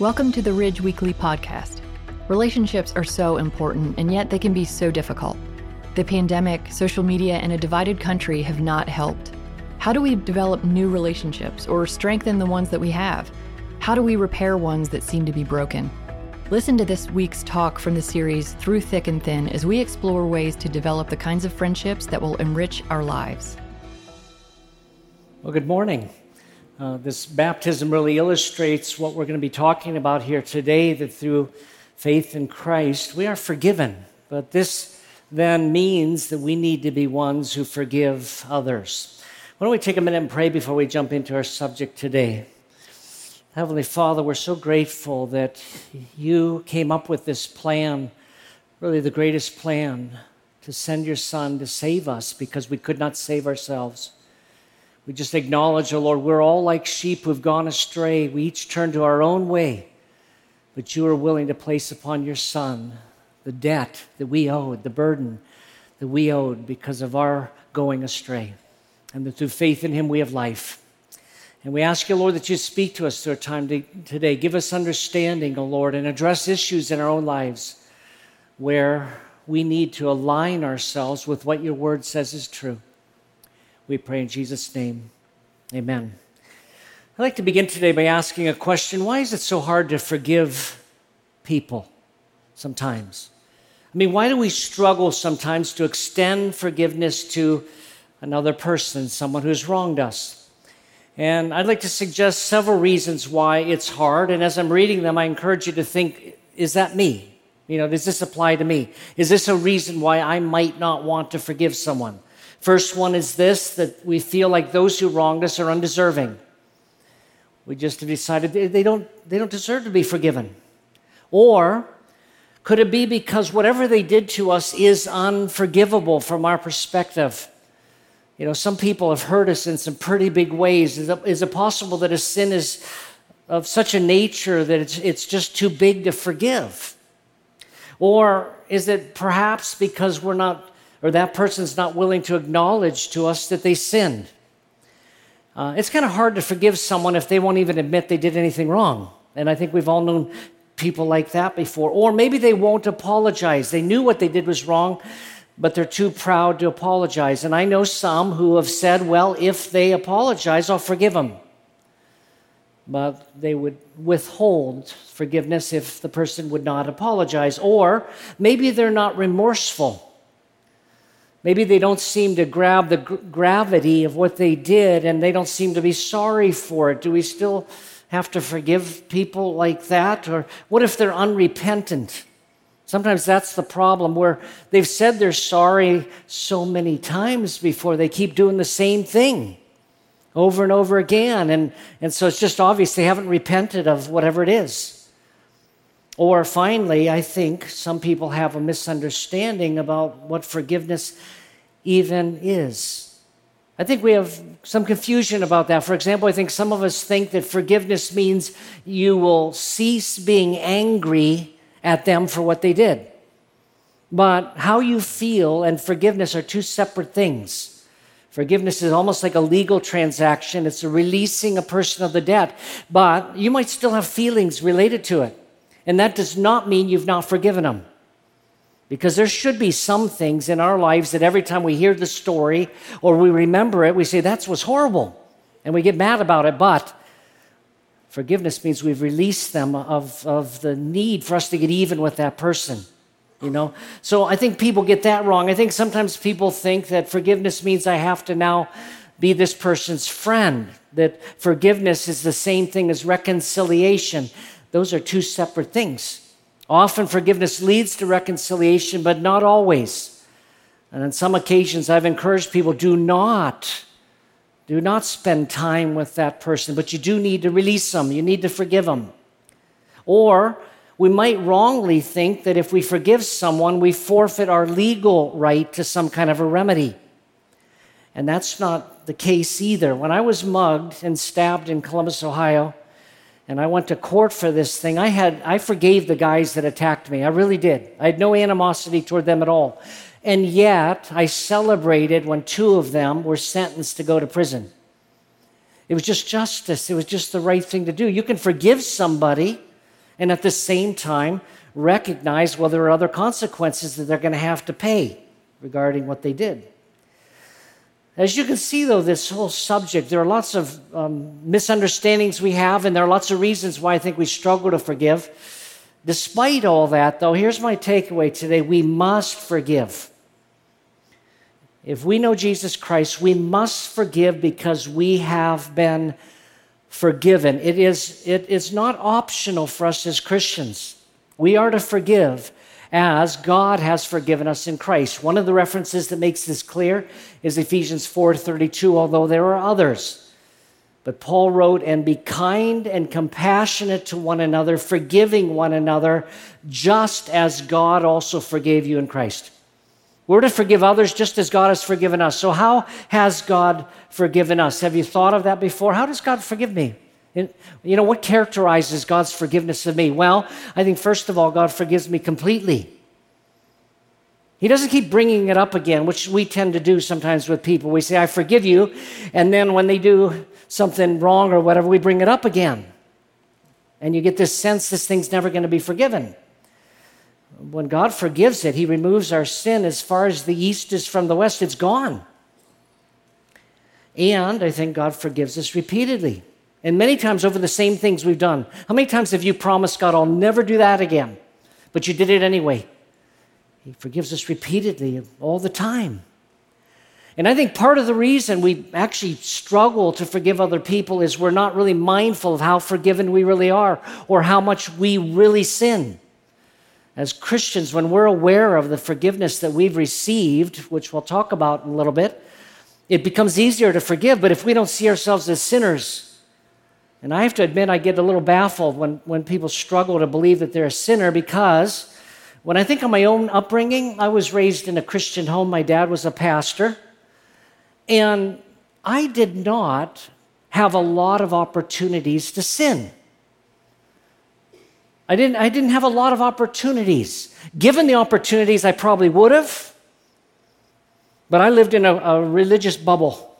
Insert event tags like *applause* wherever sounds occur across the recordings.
Welcome to the Ridge Weekly Podcast. Relationships are so important, and yet they can be so difficult. The pandemic, social media, and a divided country have not helped. How do we develop new relationships or strengthen the ones that we have? How do we repair ones that seem to be broken? Listen to this week's talk from the series Through Thick and Thin as we explore ways to develop the kinds of friendships that will enrich our lives. Well, good morning. Uh, this baptism really illustrates what we're going to be talking about here today that through faith in Christ, we are forgiven. But this then means that we need to be ones who forgive others. Why don't we take a minute and pray before we jump into our subject today? Heavenly Father, we're so grateful that you came up with this plan, really the greatest plan, to send your Son to save us because we could not save ourselves. We just acknowledge, oh Lord, we're all like sheep who've gone astray. We each turn to our own way. But you are willing to place upon your Son the debt that we owed, the burden that we owed because of our going astray. And that through faith in Him we have life. And we ask you, Lord, that you speak to us through our time today. Give us understanding, O oh Lord, and address issues in our own lives where we need to align ourselves with what your word says is true. We pray in Jesus' name. Amen. I'd like to begin today by asking a question Why is it so hard to forgive people sometimes? I mean, why do we struggle sometimes to extend forgiveness to another person, someone who's wronged us? And I'd like to suggest several reasons why it's hard. And as I'm reading them, I encourage you to think is that me? You know, does this apply to me? Is this a reason why I might not want to forgive someone? First one is this that we feel like those who wronged us are undeserving. We just have decided they don't, they don't deserve to be forgiven. Or could it be because whatever they did to us is unforgivable from our perspective? You know, some people have hurt us in some pretty big ways. Is it, is it possible that a sin is of such a nature that it's, it's just too big to forgive? Or is it perhaps because we're not or that person's not willing to acknowledge to us that they sinned. Uh, it's kind of hard to forgive someone if they won't even admit they did anything wrong. And I think we've all known people like that before. Or maybe they won't apologize. They knew what they did was wrong, but they're too proud to apologize. And I know some who have said, well, if they apologize, I'll forgive them. But they would withhold forgiveness if the person would not apologize. Or maybe they're not remorseful. Maybe they don't seem to grab the gravity of what they did and they don't seem to be sorry for it. Do we still have to forgive people like that? Or what if they're unrepentant? Sometimes that's the problem where they've said they're sorry so many times before, they keep doing the same thing over and over again. And, and so it's just obvious they haven't repented of whatever it is. Or finally, I think some people have a misunderstanding about what forgiveness even is. I think we have some confusion about that. For example, I think some of us think that forgiveness means you will cease being angry at them for what they did. But how you feel and forgiveness are two separate things. Forgiveness is almost like a legal transaction, it's a releasing a person of the debt, but you might still have feelings related to it. And that does not mean you've not forgiven them. Because there should be some things in our lives that every time we hear the story or we remember it, we say, that was horrible. And we get mad about it. But forgiveness means we've released them of, of the need for us to get even with that person. You know? So I think people get that wrong. I think sometimes people think that forgiveness means I have to now be this person's friend, that forgiveness is the same thing as reconciliation. Those are two separate things. Often forgiveness leads to reconciliation, but not always. And on some occasions, I've encouraged people do not, do not spend time with that person, but you do need to release them. You need to forgive them. Or we might wrongly think that if we forgive someone, we forfeit our legal right to some kind of a remedy. And that's not the case either. When I was mugged and stabbed in Columbus, Ohio, and I went to court for this thing. I had I forgave the guys that attacked me. I really did. I had no animosity toward them at all. And yet, I celebrated when two of them were sentenced to go to prison. It was just justice. It was just the right thing to do. You can forgive somebody, and at the same time recognize well there are other consequences that they're going to have to pay regarding what they did. As you can see, though, this whole subject, there are lots of um, misunderstandings we have, and there are lots of reasons why I think we struggle to forgive. Despite all that, though, here's my takeaway today we must forgive. If we know Jesus Christ, we must forgive because we have been forgiven. It is, it is not optional for us as Christians. We are to forgive as God has forgiven us in Christ. One of the references that makes this clear is Ephesians 4:32, although there are others. But Paul wrote, and be kind and compassionate to one another, forgiving one another, just as God also forgave you in Christ. We're to forgive others just as God has forgiven us. So, how has God forgiven us? Have you thought of that before? How does God forgive me? You know, what characterizes God's forgiveness of me? Well, I think first of all, God forgives me completely. He doesn't keep bringing it up again, which we tend to do sometimes with people. We say, I forgive you. And then when they do something wrong or whatever, we bring it up again. And you get this sense this thing's never going to be forgiven. When God forgives it, He removes our sin as far as the east is from the west, it's gone. And I think God forgives us repeatedly. And many times over the same things we've done. How many times have you promised God, I'll never do that again? But you did it anyway. He forgives us repeatedly all the time. And I think part of the reason we actually struggle to forgive other people is we're not really mindful of how forgiven we really are or how much we really sin. As Christians, when we're aware of the forgiveness that we've received, which we'll talk about in a little bit, it becomes easier to forgive. But if we don't see ourselves as sinners, and I have to admit, I get a little baffled when, when people struggle to believe that they're a sinner because when I think of my own upbringing, I was raised in a Christian home. My dad was a pastor. And I did not have a lot of opportunities to sin. I didn't, I didn't have a lot of opportunities. Given the opportunities, I probably would have, but I lived in a, a religious bubble.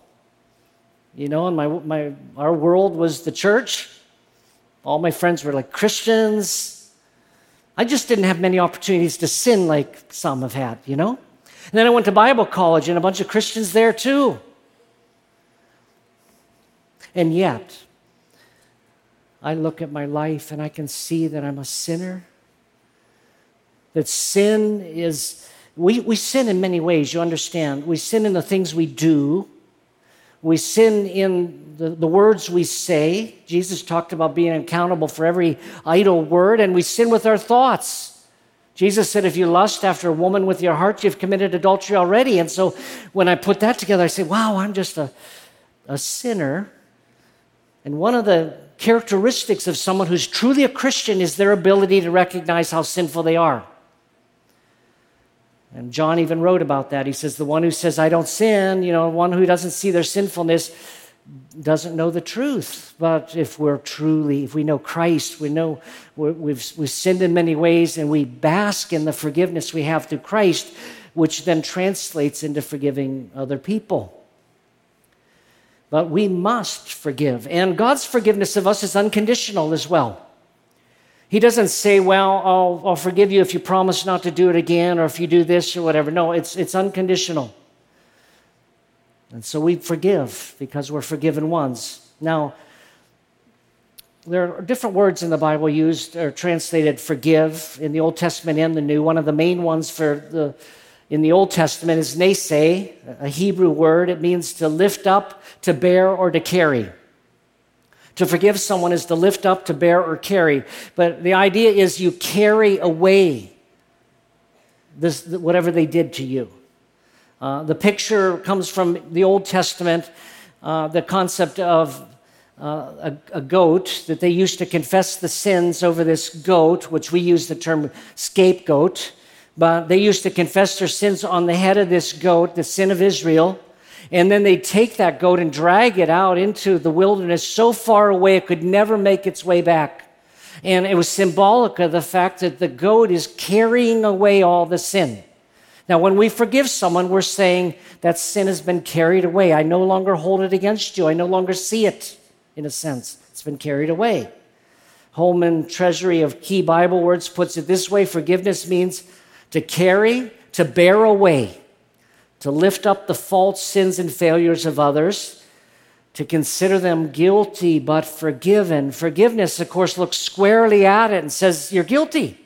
You know, and my, my, our world was the church. All my friends were like Christians. I just didn't have many opportunities to sin like some have had, you know? And then I went to Bible college and a bunch of Christians there too. And yet, I look at my life and I can see that I'm a sinner. That sin is, we, we sin in many ways, you understand. We sin in the things we do, we sin in the, the words we say. Jesus talked about being accountable for every idle word, and we sin with our thoughts. Jesus said, if you lust after a woman with your heart, you've committed adultery already. And so when I put that together, I say, wow, I'm just a, a sinner. And one of the characteristics of someone who's truly a Christian is their ability to recognize how sinful they are. And John even wrote about that. He says, The one who says, I don't sin, you know, one who doesn't see their sinfulness doesn't know the truth. But if we're truly, if we know Christ, we know we have we've sinned in many ways and we bask in the forgiveness we have through Christ, which then translates into forgiving other people. But we must forgive. And God's forgiveness of us is unconditional as well. He doesn't say, Well, I'll, I'll forgive you if you promise not to do it again or if you do this or whatever. No, it's, it's unconditional. And so we forgive because we're forgiven ones. Now, there are different words in the Bible used or translated forgive in the Old Testament and the New. One of the main ones for the in the Old Testament is nase, a Hebrew word. It means to lift up, to bear, or to carry. To forgive someone is to lift up, to bear, or carry. But the idea is you carry away this, whatever they did to you. Uh, the picture comes from the Old Testament, uh, the concept of uh, a, a, goat, that they used to confess the sins over this goat, which we use the term scapegoat. But they used to confess their sins on the head of this goat, the sin of Israel. And then they'd take that goat and drag it out into the wilderness so far away it could never make its way back. And it was symbolic of the fact that the goat is carrying away all the sin. Now, when we forgive someone, we're saying that sin has been carried away. I no longer hold it against you. I no longer see it, in a sense. It's been carried away. Holman Treasury of Key Bible Words puts it this way forgiveness means to carry, to bear away, to lift up the faults, sins, and failures of others, to consider them guilty but forgiven. Forgiveness, of course, looks squarely at it and says, You're guilty.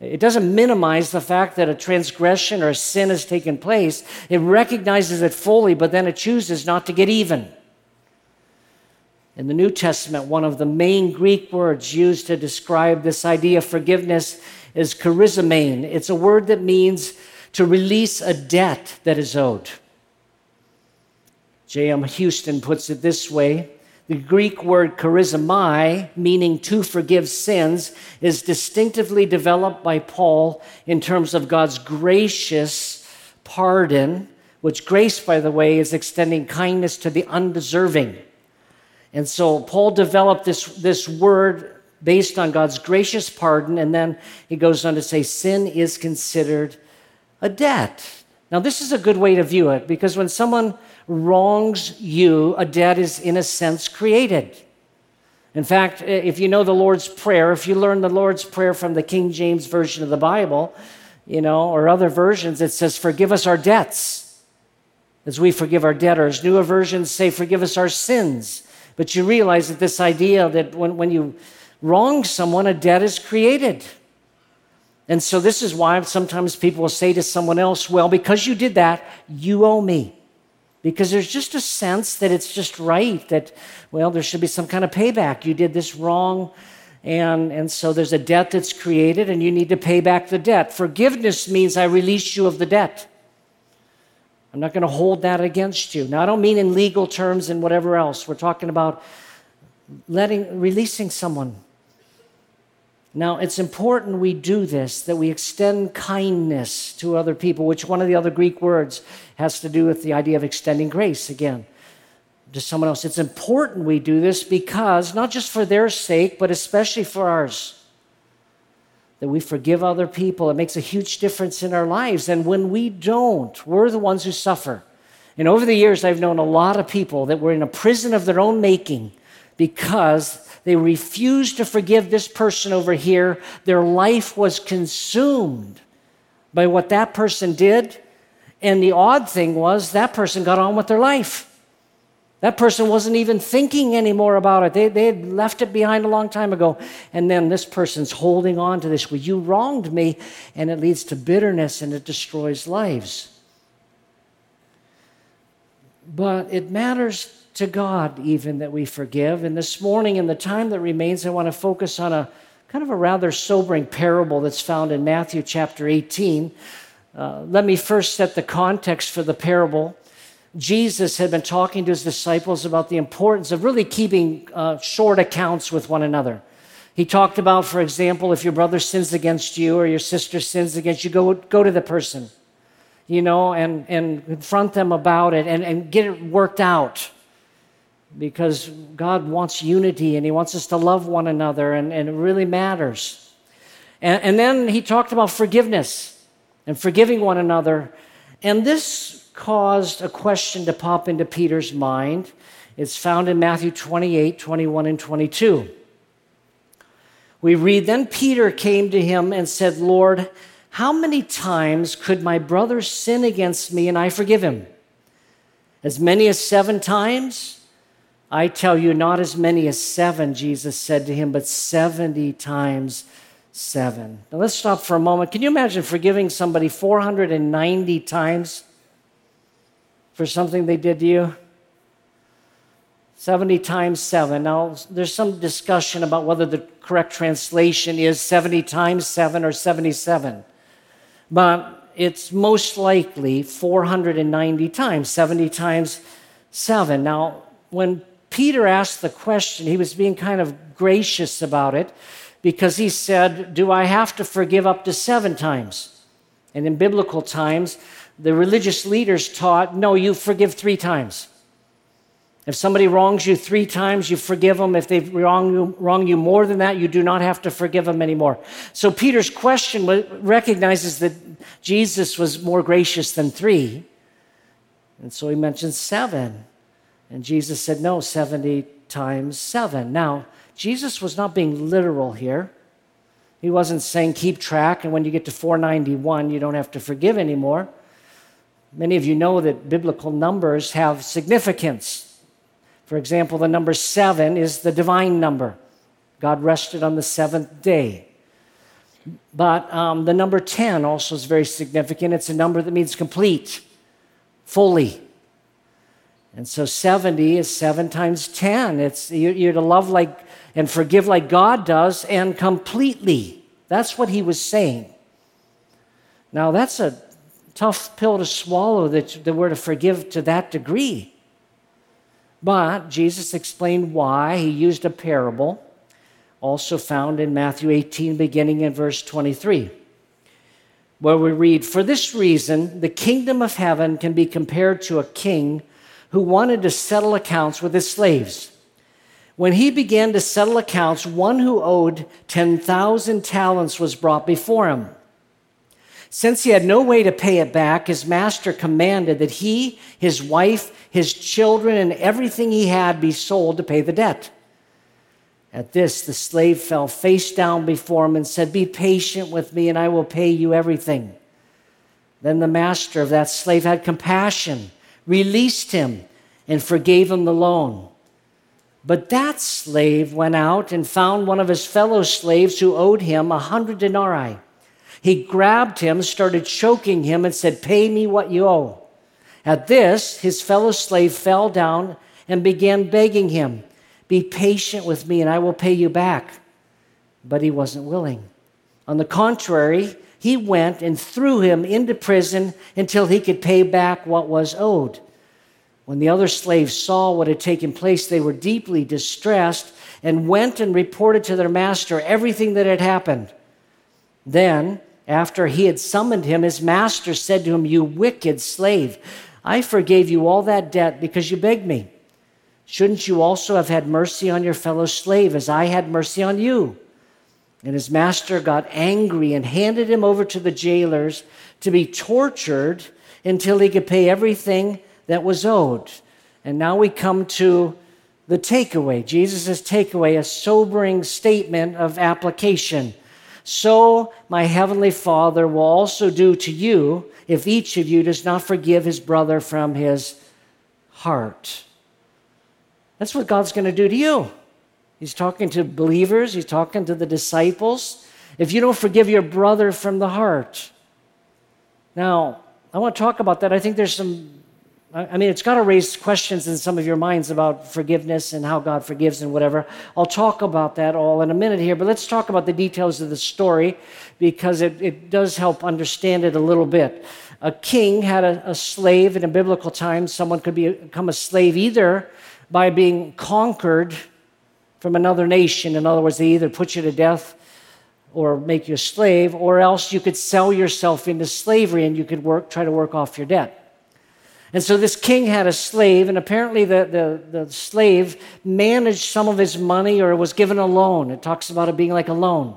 It doesn't minimize the fact that a transgression or a sin has taken place. It recognizes it fully, but then it chooses not to get even. In the New Testament, one of the main Greek words used to describe this idea of forgiveness is charizomene. It's a word that means to release a debt that is owed. J.M. Houston puts it this way the Greek word charizomai, meaning to forgive sins, is distinctively developed by Paul in terms of God's gracious pardon, which grace, by the way, is extending kindness to the undeserving. And so Paul developed this, this word based on God's gracious pardon, and then he goes on to say, sin is considered a debt. Now, this is a good way to view it because when someone wrongs you, a debt is, in a sense, created. In fact, if you know the Lord's Prayer, if you learn the Lord's Prayer from the King James Version of the Bible, you know, or other versions, it says, Forgive us our debts as we forgive our debtors. Newer versions say, Forgive us our sins. But you realize that this idea that when, when you wrong someone, a debt is created. And so, this is why sometimes people will say to someone else, Well, because you did that, you owe me because there's just a sense that it's just right that, well, there should be some kind of payback. You did this wrong. And, and so there's a debt that's created, and you need to pay back the debt. Forgiveness means I release you of the debt. I'm not going to hold that against you. Now, I don't mean in legal terms and whatever else. We're talking about letting, releasing someone. Now, it's important we do this, that we extend kindness to other people, which one of the other Greek words has to do with the idea of extending grace again to someone else. It's important we do this because, not just for their sake, but especially for ours, that we forgive other people. It makes a huge difference in our lives. And when we don't, we're the ones who suffer. And over the years, I've known a lot of people that were in a prison of their own making because they refused to forgive this person over here. Their life was consumed by what that person did. And the odd thing was, that person got on with their life. That person wasn't even thinking anymore about it. They, they had left it behind a long time ago. And then this person's holding on to this. Well, you wronged me. And it leads to bitterness and it destroys lives. But it matters to God, even that we forgive. And this morning, in the time that remains, I want to focus on a kind of a rather sobering parable that's found in Matthew chapter 18. Uh, let me first set the context for the parable. Jesus had been talking to his disciples about the importance of really keeping uh, short accounts with one another. He talked about, for example, if your brother sins against you or your sister sins against you, go, go to the person, you know, and, and confront them about it and, and get it worked out because God wants unity and He wants us to love one another, and, and it really matters. And, and then He talked about forgiveness and forgiving one another. And this caused a question to pop into Peter's mind. It's found in Matthew 28 21 and 22. We read, Then Peter came to him and said, Lord, how many times could my brother sin against me and I forgive him? As many as seven times? I tell you, not as many as seven, Jesus said to him, but 70 times seven. Now let's stop for a moment. Can you imagine forgiving somebody 490 times for something they did to you? 70 times 7. Now, there's some discussion about whether the correct translation is 70 times 7 or 77. But it's most likely 490 times, 70 times 7. Now, when Peter asked the question, he was being kind of gracious about it because he said, Do I have to forgive up to seven times? And in biblical times, the religious leaders taught, No, you forgive three times. If somebody wrongs you three times, you forgive them. If they wrong you, wrong you more than that, you do not have to forgive them anymore. So Peter's question recognizes that Jesus was more gracious than three. And so he mentions seven. And Jesus said, No, 70 times 7. Now, Jesus was not being literal here. He wasn't saying keep track, and when you get to 491, you don't have to forgive anymore. Many of you know that biblical numbers have significance. For example, the number seven is the divine number. God rested on the seventh day. But um, the number 10 also is very significant. It's a number that means complete, fully. And so 70 is 7 times 10. It's, you're to love like and forgive like God does and completely. That's what he was saying. Now, that's a tough pill to swallow that, that we're to forgive to that degree. But Jesus explained why. He used a parable, also found in Matthew 18, beginning in verse 23, where we read For this reason, the kingdom of heaven can be compared to a king who wanted to settle accounts with his slaves. When he began to settle accounts, one who owed 10,000 talents was brought before him. Since he had no way to pay it back, his master commanded that he, his wife, his children, and everything he had be sold to pay the debt. At this, the slave fell face down before him and said, Be patient with me, and I will pay you everything. Then the master of that slave had compassion released him, and forgave him the loan. But that slave went out and found one of his fellow slaves who owed him a hundred denarii. He grabbed him, started choking him, and said, Pay me what you owe. At this, his fellow slave fell down and began begging him, Be patient with me, and I will pay you back. But he wasn't willing. On the contrary, he went and threw him into prison until he could pay back what was owed. When the other slaves saw what had taken place, they were deeply distressed and went and reported to their master everything that had happened. Then, after he had summoned him, his master said to him, You wicked slave, I forgave you all that debt because you begged me. Shouldn't you also have had mercy on your fellow slave as I had mercy on you? And his master got angry and handed him over to the jailers to be tortured until he could pay everything that was owed. And now we come to the takeaway Jesus' takeaway, a sobering statement of application. So my heavenly Father will also do to you if each of you does not forgive his brother from his heart. That's what God's going to do to you. He's talking to believers, he's talking to the disciples. If you don't forgive your brother from the heart. Now, I want to talk about that. I think there's some, I mean, it's got to raise questions in some of your minds about forgiveness and how God forgives and whatever. I'll talk about that all in a minute here, but let's talk about the details of the story because it, it does help understand it a little bit. A king had a, a slave in a biblical time. Someone could be, become a slave either by being conquered from another nation. In other words, they either put you to death or make you a slave, or else you could sell yourself into slavery and you could work, try to work off your debt. And so this king had a slave, and apparently the, the, the slave managed some of his money or was given a loan. It talks about it being like a loan.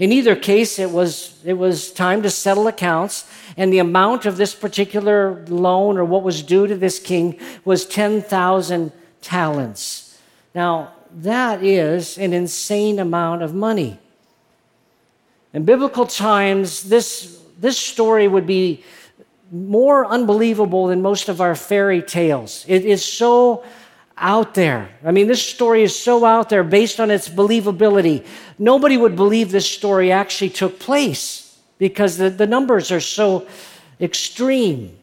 In either case, it was, it was time to settle accounts, and the amount of this particular loan or what was due to this king was 10,000 talents. Now, that is an insane amount of money. In biblical times, this, this story would be more unbelievable than most of our fairy tales. It is so out there. I mean, this story is so out there based on its believability. Nobody would believe this story actually took place because the, the numbers are so extreme.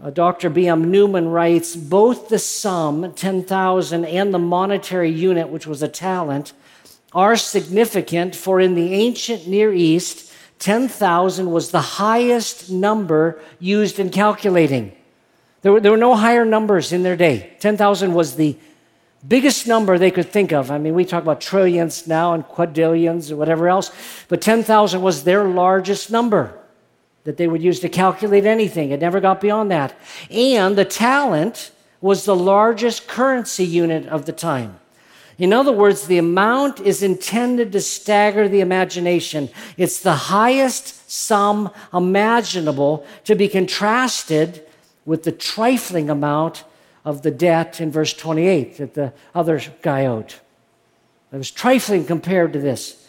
Uh, Dr. B.M. Newman writes both the sum, 10,000, and the monetary unit, which was a talent, are significant, for in the ancient Near East, 10,000 was the highest number used in calculating. There were, there were no higher numbers in their day. 10,000 was the biggest number they could think of. I mean, we talk about trillions now and quadrillions or whatever else, but 10,000 was their largest number that they would use to calculate anything. It never got beyond that. And the talent was the largest currency unit of the time. In other words, the amount is intended to stagger the imagination. It's the highest sum imaginable to be contrasted with the trifling amount of the debt in verse 28 that the other guy owed. It was trifling compared to this.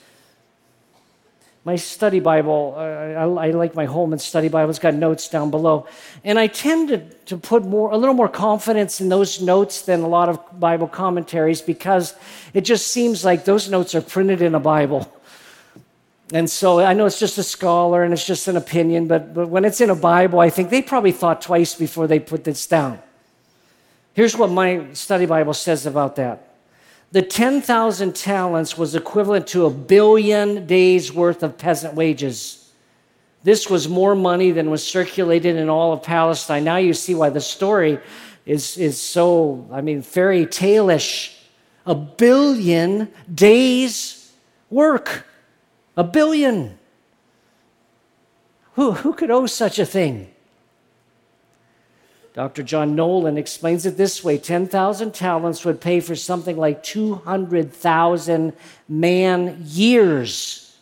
My study Bible, uh, I, I, like my Holman study Bible, it's got notes down below. And I tend to, to put more, a little more confidence in those notes than a lot of Bible commentaries because it just seems like those notes are printed in a Bible. And so I know it's just a scholar and it's just an opinion, but, but when it's in a Bible, I think they probably thought twice before they put this down. Here's what my study Bible says about that the 10,000 talents was equivalent to a billion days worth of peasant wages. This was more money than was circulated in all of Palestine. Now you see why the story is, is so, I mean, fairy tale-ish. A billion days' work. A billion. Who, who could owe such a thing? Dr. John Nolland explains it this way 10,000 talents would pay for something like 200,000 man years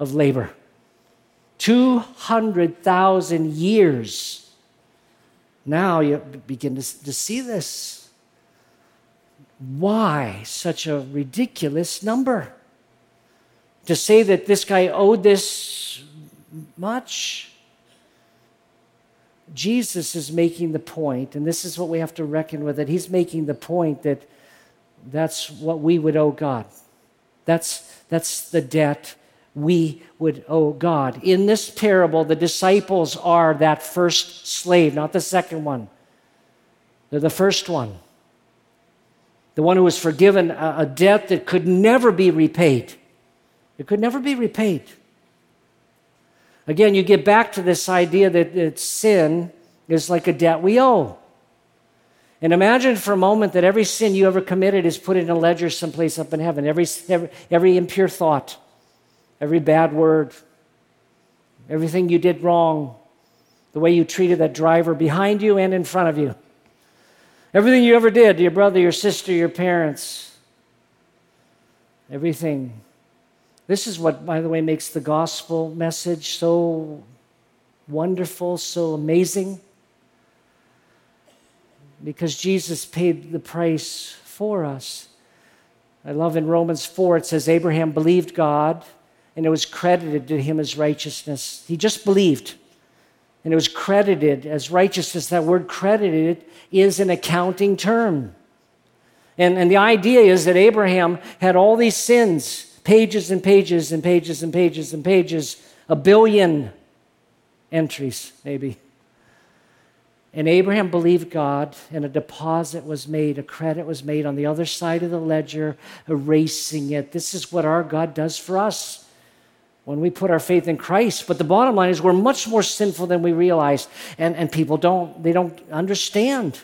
of labor. 200,000 years. Now you begin to, to see this. Why such a ridiculous number? To say that this guy owed this much? Jesus is making the point, and this is what we have to reckon with it. He's making the point that that's what we would owe God. That's, that's the debt we would owe God. In this parable, the disciples are that first slave, not the second one. They're the first one. The one who was forgiven a, a debt that could never be repaid. It could never be repaid. Again, you get back to this idea that, that sin is like a debt we owe. And imagine for a moment that every sin you ever committed is put in a ledger someplace up in heaven. Every, every, every impure thought, every bad word, everything you did wrong, the way you treated that driver behind you and in front of you, everything you ever did to your brother, your sister, your parents, everything this is what, by the way, makes the gospel message so wonderful, so amazing. Because Jesus paid the price for us. I love in Romans 4, it says, Abraham believed God, and it was credited to him as righteousness. He just believed, and it was credited as righteousness. That word credited is an accounting term. And, and the idea is that Abraham had all these sins pages and pages and pages and pages and pages, a billion entries, maybe. And Abraham believed God, and a deposit was made, a credit was made on the other side of the ledger, erasing it. This is what our God does for us when we put our faith in Christ. But the bottom line is we're much more sinful than we realize, and, and people don't, they don't understand.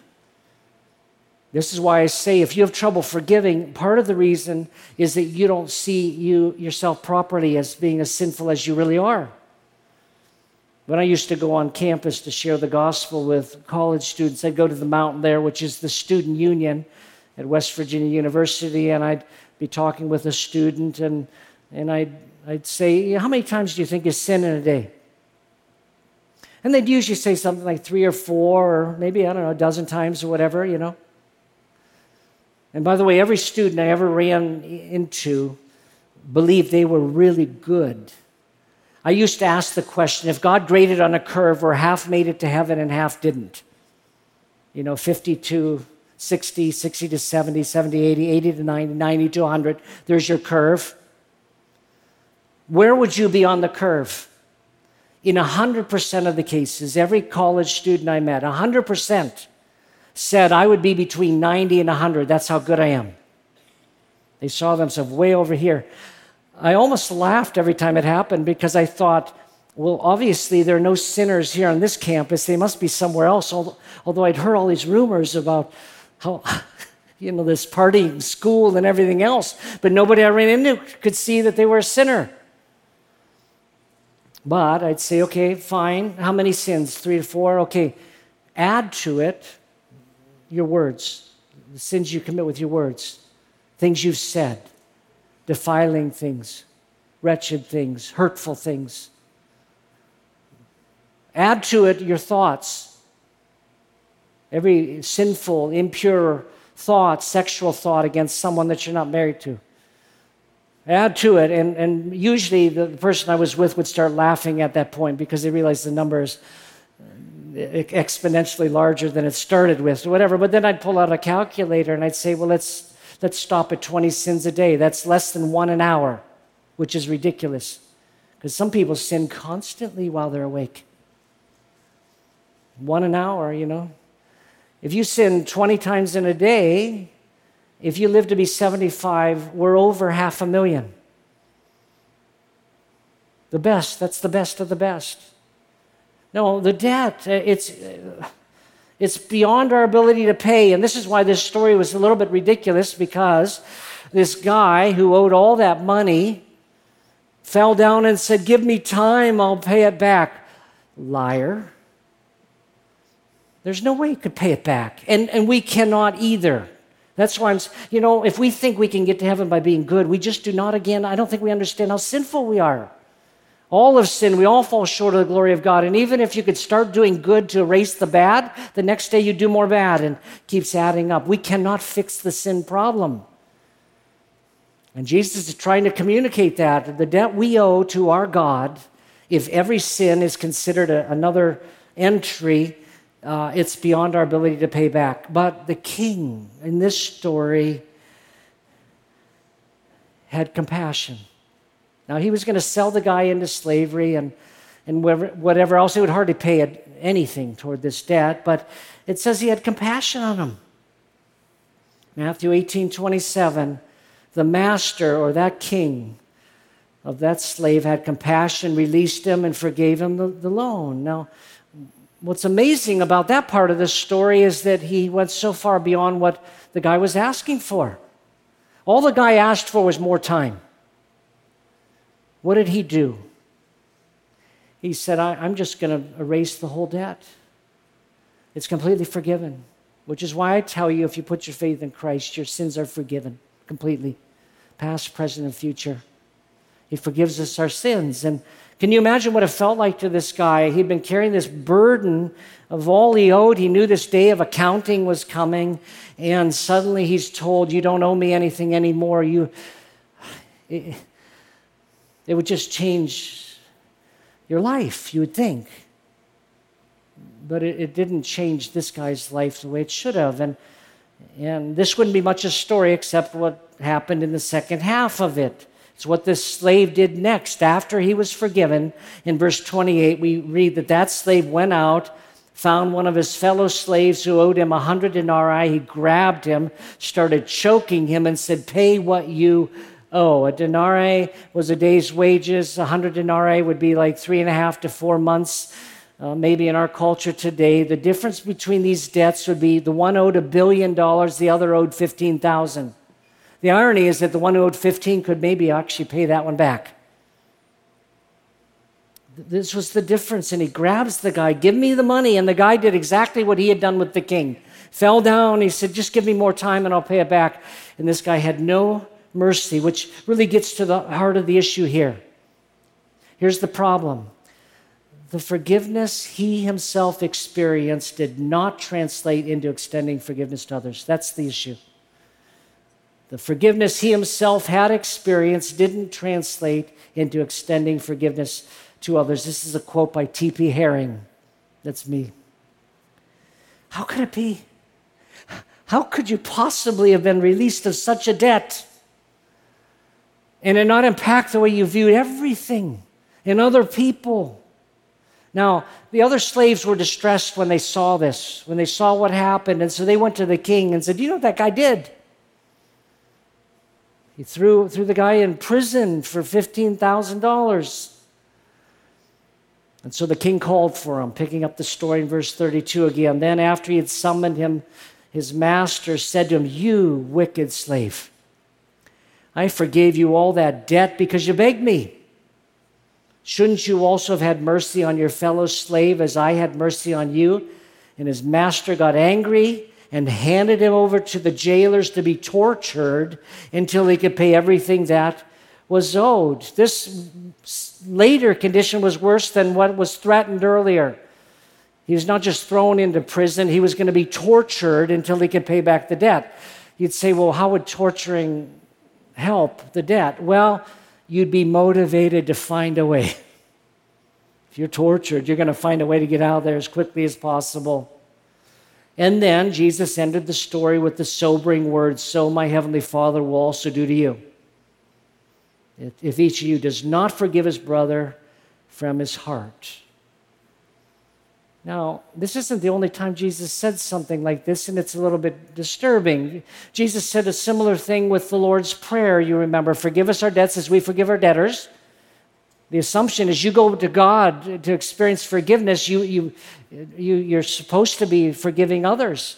This is why I say if you have trouble forgiving, part of the reason is that you don't see you yourself properly as being as sinful as you really are. When I used to go on campus to share the gospel with college students, I'd go to the Mountainlair, which is the student union at West Virginia University, and I'd be talking with a student, and, and I'd, I'd say, How many times do you think you sin in a day? And they'd usually say something like three or four, or maybe, I don't know, a dozen times or whatever, you know. And by the way, every student I ever ran into believed they were really good. I used to ask the question if God graded on a curve where half made it to heaven and half didn't, you know, 50 to 60, 60 to 70, 70, 80, 80 to 90, 90 to 100, there's your curve. Where would you be on the curve? In 100% of the cases, every college student I met, 100%, said I would be between 90 and 100. That's how good I am. They saw themselves way over here. I almost laughed every time it happened because I thought, well, obviously there are no sinners here on this campus. They must be somewhere else. Although I'd heard all these rumors about how, *laughs* you know, this partying school and everything else, but nobody I ran into could see that they were a sinner. But I'd say, okay, fine. How many sins? Three to four? Okay. Add to it your words, the sins you commit with your words, things you've said, defiling things, wretched things, hurtful things. Add to it your thoughts. Every sinful, impure thought, sexual thought against someone that you're not married to. Add to it, and, and usually the person I was with would start laughing at that point because they realized the number is uh, exponentially larger than it started with, or whatever. But then I'd pull out a calculator and I'd say, well, let's, let's stop at 20 sins a day. That's less than one an hour, which is ridiculous because some people sin constantly while they're awake. One an hour, you know. If you sin 20 times in a day, if you live to be 75, we're over half a million. The best, that's the best of the best. No, the debt, uh, it's, uh, it's beyond our ability to pay. And this is why this story was a little bit ridiculous because this guy who owed all that money fell down and said, Give me time, I'll pay it back. Liar. There's no way you could pay it back. And, and we cannot either. That's why I'm, you know, if we think we can get to heaven by being good, we just do not again. I don't think we understand how sinful we are. All of sin, we all fall short of the glory of God. And even if you could start doing good to erase the bad, the next day you do more bad and keeps adding up. We cannot fix the sin problem. And Jesus is trying to communicate that the debt we owe to our God, if every sin is considered a, another entry uh, it's beyond our ability to pay back. But the king in this story had compassion. Now, he was going to sell the guy into slavery and, and whatever else. He would hardly pay anything toward this debt, but it says he had compassion on him. Matthew 18 27, the master or that king of that slave had compassion, released him, and forgave him the, the loan. Now, what's amazing about that part of the story is that he went so far beyond what the guy was asking for. All the guy asked for was more time. What did he do? He said, I, am just going to erase the whole debt. It's completely forgiven, which is why I tell you if you put your faith in Christ, your sins are forgiven completely, past, present, and future. He forgives us our sins. And can you imagine what it felt like to this guy? He'd been carrying this burden of all he owed. He knew this day of accounting was coming, and suddenly he's told, You don't owe me anything anymore. You, it, it would just change your life, you would think. But it, it didn't change this guy's life the way it should have. And, and this wouldn't be much of a story except what happened in the second half of it. It's what this slave did next after he was forgiven. In verse 28, we read that that slave went out, found one of his fellow slaves who owed him a hundred denarii. He grabbed him, started choking him, and said, Pay what you owe. A denarii was a day's wages. A hundred denarii would be like three and a half to four months. Uh, maybe in our culture today, the difference between these debts would be the one owed a billion dollars, the other owed 15,000. The irony is that the one who owed 15 could maybe actually pay that one back. This was the difference. And he grabs the guy, give me the money. And the guy did exactly what he had done with the king. Fell down. He said, just give me more time and I'll pay it back. And this guy had no mercy, which really gets to the heart of the issue here. Here's the problem the forgiveness he himself experienced did not translate into extending forgiveness to others. That's the issue. The forgiveness he himself had experienced didn't translate into extending forgiveness to others. This is a quote by T.P. Herring. That's me. How could it be? How could you possibly have been released of such a debt and it not impact the way you viewed everything and other people? Now, the other slaves were distressed when they saw this, when they saw what happened. And so they went to the king and said, You know what that guy did? He threw, threw the guy in prison for $15,000. And so the king called for him, picking up the story in verse 32 again. Then, after he had summoned him, his master said to him, You wicked slave, I forgave you all that debt because you begged me. Shouldn't you also have had mercy on your fellow slave as I had mercy on you? And his master got angry and handed him over to the jailers to be tortured until he could pay everything that was owed. This later condition was worse than what was threatened earlier. He was not just thrown into prison, he was going to be tortured until he could pay back the debt. You'd say, well, how would torturing help the debt? Well, you'd be motivated to find a way. *laughs* If you're tortured, you're going to find a way to get out of there as quickly as possible. And then Jesus ended the story with the sobering words So my heavenly Father will also do to you. If each of you does not forgive his brother from his heart. Now, this isn't the only time Jesus said something like this, and it's a little bit disturbing. Jesus said a similar thing with the Lord's Prayer. You remember, forgive us our debts as we forgive our debtors. The assumption is you go to God to experience forgiveness, you, you, you, you're supposed to be forgiving others.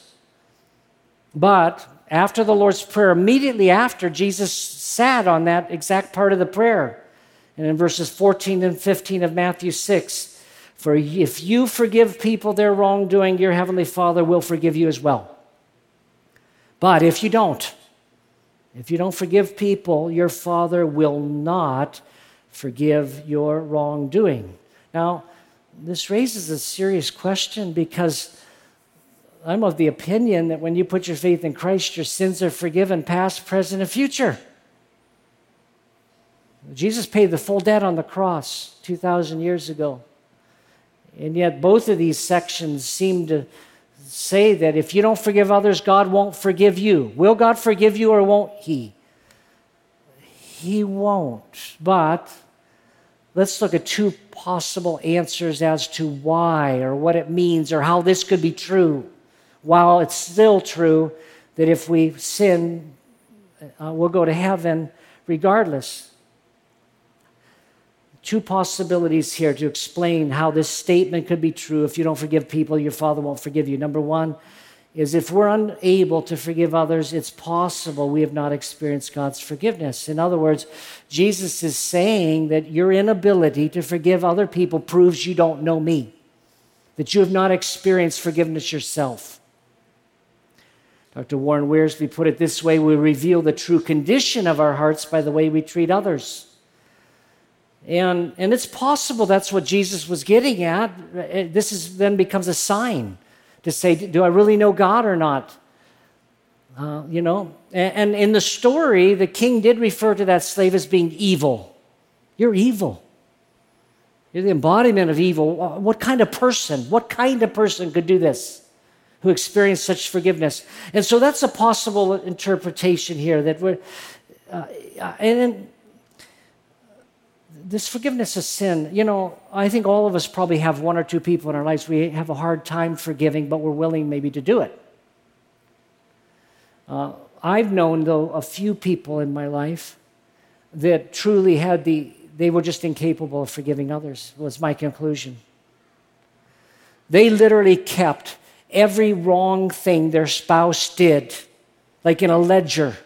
But after the Lord's Prayer, immediately after, Jesus sat on that exact part of the prayer. And in verses 14 and 15 of Matthew 6, for if you forgive people their wrongdoing, your heavenly Father will forgive you as well. But if you don't, if you don't forgive people, your Father will not forgive your wrongdoing. Now, this raises a serious question because I'm of the opinion that when you put your faith in Christ, your sins are forgiven, past, present, and future. Jesus paid the full debt on the cross 2,000 years ago. And yet, both of these sections seem to say that if you don't forgive others, God won't forgive you. Will God forgive you or won't He? He won't. But let's look at two possible answers as to why or what it means or how this could be true. While it's still true that if we sin, uh, we'll go to heaven regardless two possibilities here to explain how this statement could be true. If you don't forgive people, your Father won't forgive you. Number one is if we're unable to forgive others, it's possible we have not experienced God's forgiveness. In other words, Jesus is saying that your inability to forgive other people proves you don't know me, that you have not experienced forgiveness yourself. Dr. Warren Wiersbe put it this way we reveal the true condition of our hearts by the way we treat others. And, and it's possible that's what Jesus was getting at. This is, then becomes a sign to say, do I really know God or not? Uh, you know, and, and in the story, the king did refer to that slave as being evil. You're evil. You're the embodiment of evil. What kind of person, what kind of person could do this? Who experienced such forgiveness. And so that's a possible interpretation here that we're, uh, and this forgiveness of sin, you know, I think all of us probably have one or two people in our lives we have a hard time forgiving, but we're willing maybe to do it. Uh, I've known, though, a few people in my life that truly had the, they were just incapable of forgiving others, was my conclusion. They literally kept every wrong thing their spouse did, like in a ledger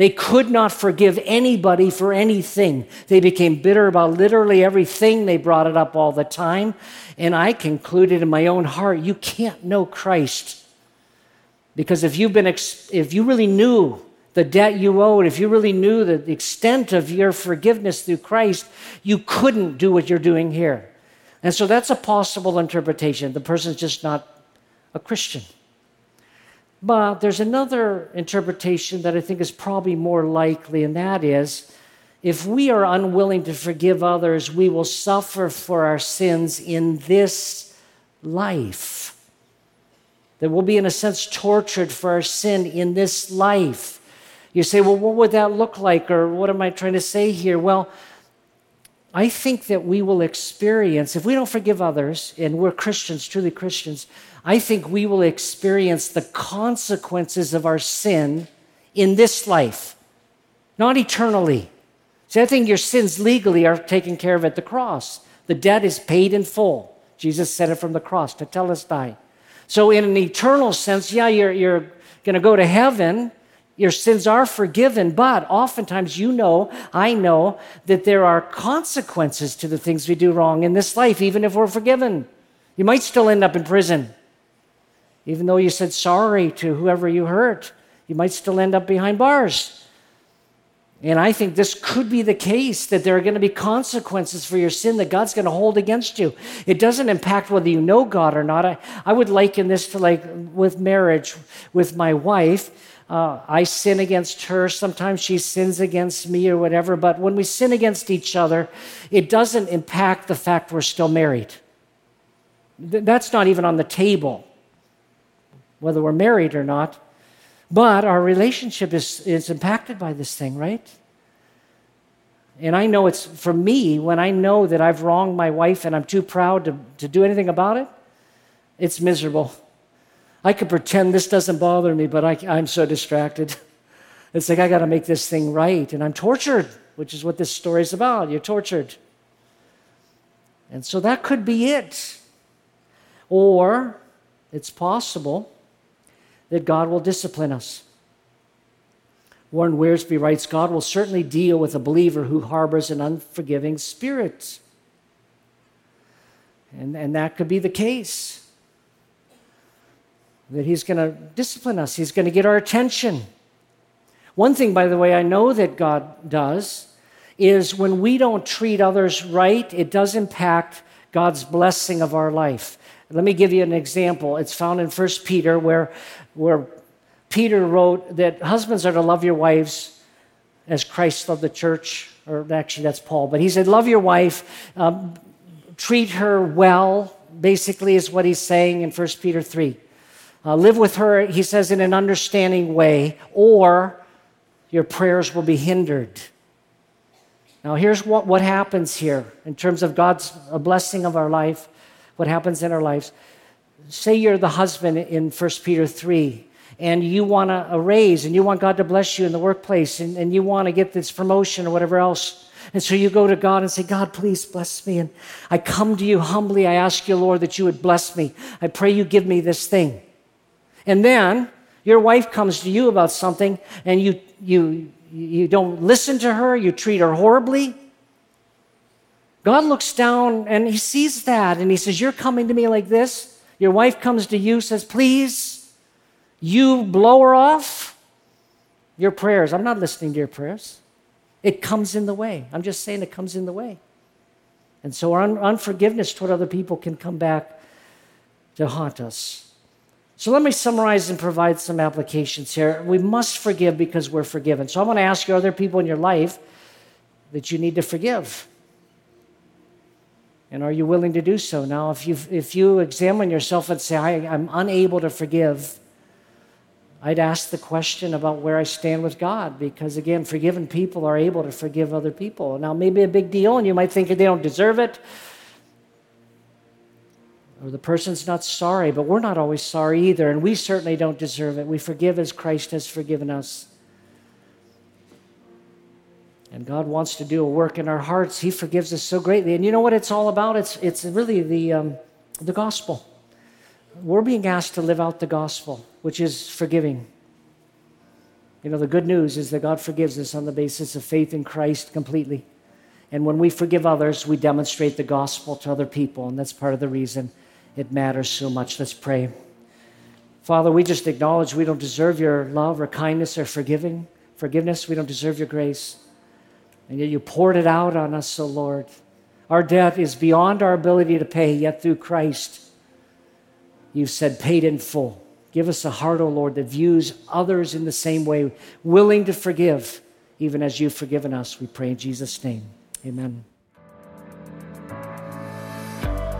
they could not forgive anybody for anything. They became bitter about literally everything. They brought it up all the time. And I concluded in my own heart, you can't know Christ. Because if you've been if you really knew the debt you owed, if you really knew the extent of your forgiveness through Christ, you couldn't do what you're doing here. And so that's a possible interpretation. The person's just not a Christian. But there's another interpretation that I think is probably more likely, and that is if we are unwilling to forgive others, we will suffer for our sins in this life. That we'll be, in a sense, tortured for our sin in this life. You say, well, what would that look like? Or what am I trying to say here? Well, I think that we will experience, if we don't forgive others, and we're Christians, truly Christians, I think we will experience the consequences of our sin in this life, not eternally. See, I think your sins legally are taken care of at the cross. The debt is paid in full. Jesus said it from the cross tetelestai. So, in an eternal sense, yeah, you're, you're going to go to heaven. Your sins are forgiven, but oftentimes you know, I know, that there are consequences to the things we do wrong in this life, even if we're forgiven. You might still end up in prison. Even though you said sorry to whoever you hurt, you might still end up behind bars. And I think this could be the case that there are going to be consequences for your sin that God's going to hold against you. It doesn't impact whether you know God or not. I, I would liken this to like with marriage with my wife. uh, I sin against her. Sometimes she sins against me or whatever. But when we sin against each other, it doesn't impact the fact we're still married. Th- that's not even on the table, whether we're married or not. But our relationship is, is impacted by this thing, right? And I know it's for me, when I know that I've wronged my wife and I'm too proud to, to do anything about it, it's miserable. I could pretend this doesn't bother me, but I, I'm so distracted. *laughs* It's like I got to make this thing right, and I'm tortured, which is what this story is about. You're tortured. And so that could be it. Or it's possible that God will discipline us. Warren Wiersbe writes God will certainly deal with a believer who harbors an unforgiving spirit. And, and that could be the case that He's going to discipline us, He's going to get our attention. One thing, by the way, I know that God does is when we don't treat others right, it does impact God's blessing of our life. Let me give you an example. It's found in 1 Peter where, where Peter wrote that husbands are to love your wives as Christ loved the church, or actually that's Paul, but he said, Love your wife, um, treat her well, basically, is what he's saying in 1 Peter 3. Uh, live with her, he says, in an understanding way, or your prayers will be hindered. Now, here's what, what happens here in terms of God's blessing of our life, what happens in our lives. Say you're the husband in 1 Peter 3, and you want a raise, and you want God to bless you in the workplace, and, and you want to get this promotion or whatever else. And so you go to God and say, God, please bless me. And I come to you humbly. I ask you, Lord, that you would bless me. I pray you give me this thing. And then your wife comes to you about something and you, you, you don't listen to her, you treat her horribly. God looks down and he sees that and he says, You're coming to me like this. Your wife comes to you, says, Please, you blow her off. Your prayers, I'm not listening to your prayers. It comes in the way. I'm just saying it comes in the way. And so our un- unforgiveness toward other people can come back to haunt us. So let me summarize and provide some applications here. We must forgive because we're forgiven. So I want to ask you are there people in your life that you need to forgive? And are you willing to do so? Now, if you, if you examine yourself and say, I, I'm unable to forgive, I'd ask the question about where I stand with God because, again, forgiven people are able to forgive other people. Now, maybe a big deal, and you might think they don't deserve it or the person's not sorry, but we're not always sorry either, and we certainly don't deserve it. We forgive as Christ has forgiven us. And God wants to do a work in our hearts. He forgives us so greatly. And you know what it's all about? It's, it's really the, um, the gospel. We're being asked to live out the gospel, which is forgiving. You know, the good news is that God forgives us on the basis of faith in Christ completely. And when we forgive others, we demonstrate the gospel to other people, and that's part of the reason it matters so much. Let's pray. Father, we just acknowledge we don't deserve your love or kindness or forgiving, forgiveness. We don't deserve your grace. And yet you poured it out on us, O Lord. Our debt is beyond our ability to pay, yet through Christ, you've said, paid in full. Give us a heart, O Lord, that views others in the same way, willing to forgive, even as you've forgiven us. We pray in Jesus' name. Amen.